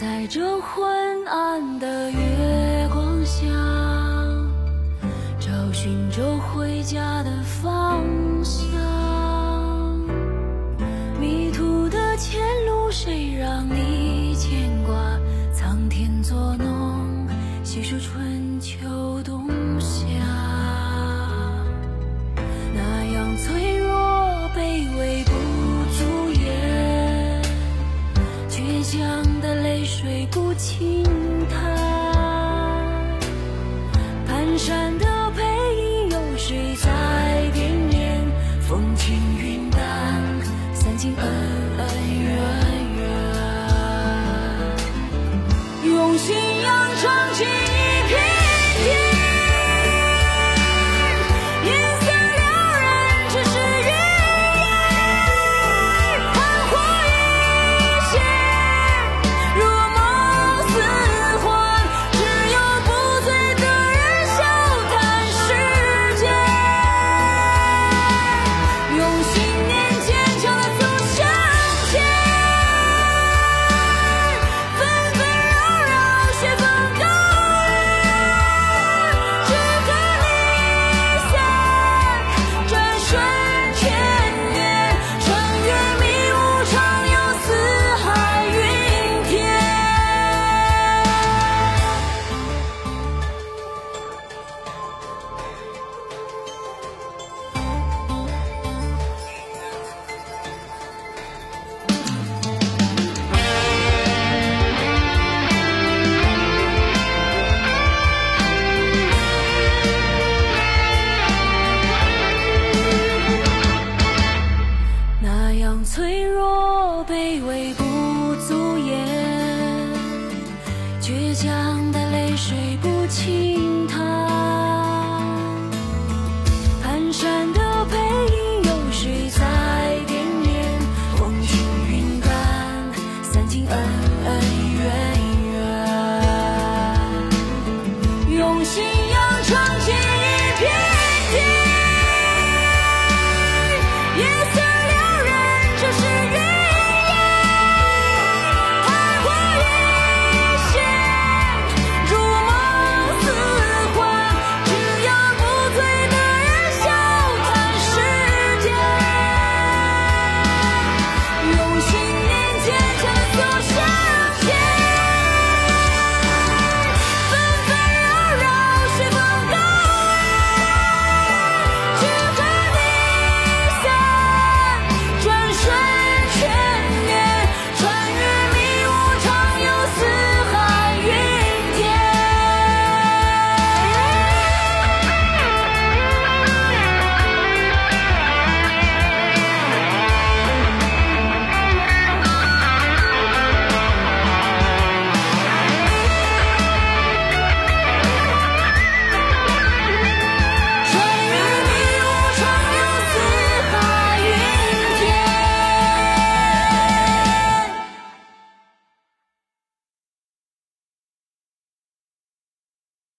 在这昏暗的月光下，找寻着回家的方向。迷途的前路，谁让你牵挂？苍天作弄，细数春水不轻弹，蹒跚的背影有谁在惦念？风轻云淡，散尽恩恩怨怨，用信仰撑起。素颜倔强的泪水不轻。